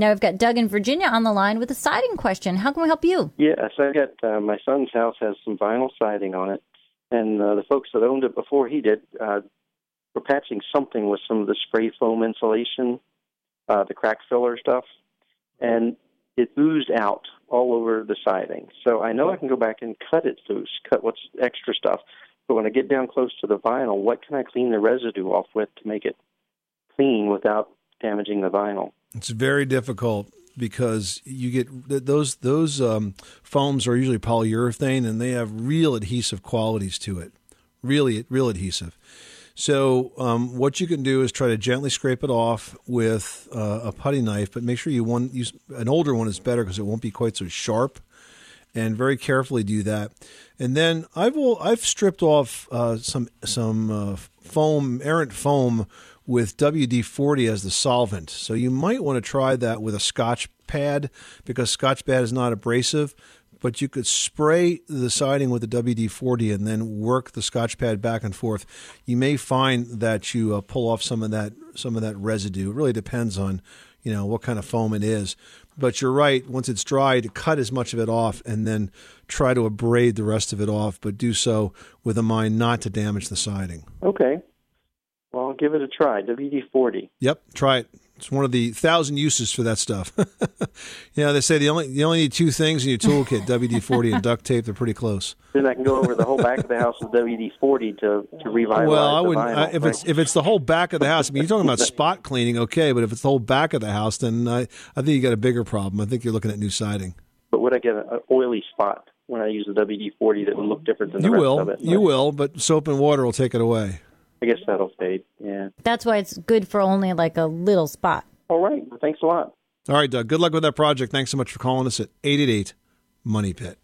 Now we've got Doug in Virginia on the line with a siding question. How can we help you? Yes, I got uh, my son's house has some vinyl siding on it, and uh, the folks that owned it before he did uh, were patching something with some of the spray foam insulation, uh, the crack filler stuff, and it oozed out all over the siding. So I know I can go back and cut it loose, cut what's extra stuff. But when I get down close to the vinyl, what can I clean the residue off with to make it clean without damaging the vinyl? It's very difficult because you get those those um, foams are usually polyurethane and they have real adhesive qualities to it, really real adhesive. So um, what you can do is try to gently scrape it off with uh, a putty knife, but make sure you one use an older one is better because it won't be quite so sharp. And very carefully do that. And then I've I've stripped off uh, some some uh, foam errant foam with WD 40 as the solvent. So you might want to try that with a scotch pad because scotch pad is not abrasive. But you could spray the siding with the WD 40 and then work the scotch pad back and forth. You may find that you uh, pull off some of that some of that residue. It really depends on you know what kind of foam it is. But you're right. Once it's dry, to cut as much of it off and then try to abrade the rest of it off, but do so with a mind not to damage the siding. Okay. Give it a try. WD 40. Yep, try it. It's one of the thousand uses for that stuff. you know, they say the only you only need two things in your toolkit: WD forty and duct tape. They're pretty close. Then I can go over the whole back of the house with WD forty to to revitalize. Well, I wouldn't. vinyl, uh, if right? it's if it's the whole back of the house. I mean, you're talking about spot cleaning, okay? But if it's the whole back of the house, then I I think you got a bigger problem. I think you're looking at new siding. But would I get an oily spot when I use the WD forty that would look different than You the rest will, of it? you will, but soap and water will take it away. I guess that'll fade. Yeah. That's why it's good for only like a little spot. All right. Thanks a lot. All right, Doug. Good luck with that project. Thanks so much for calling us at eight eight eight Money Pit.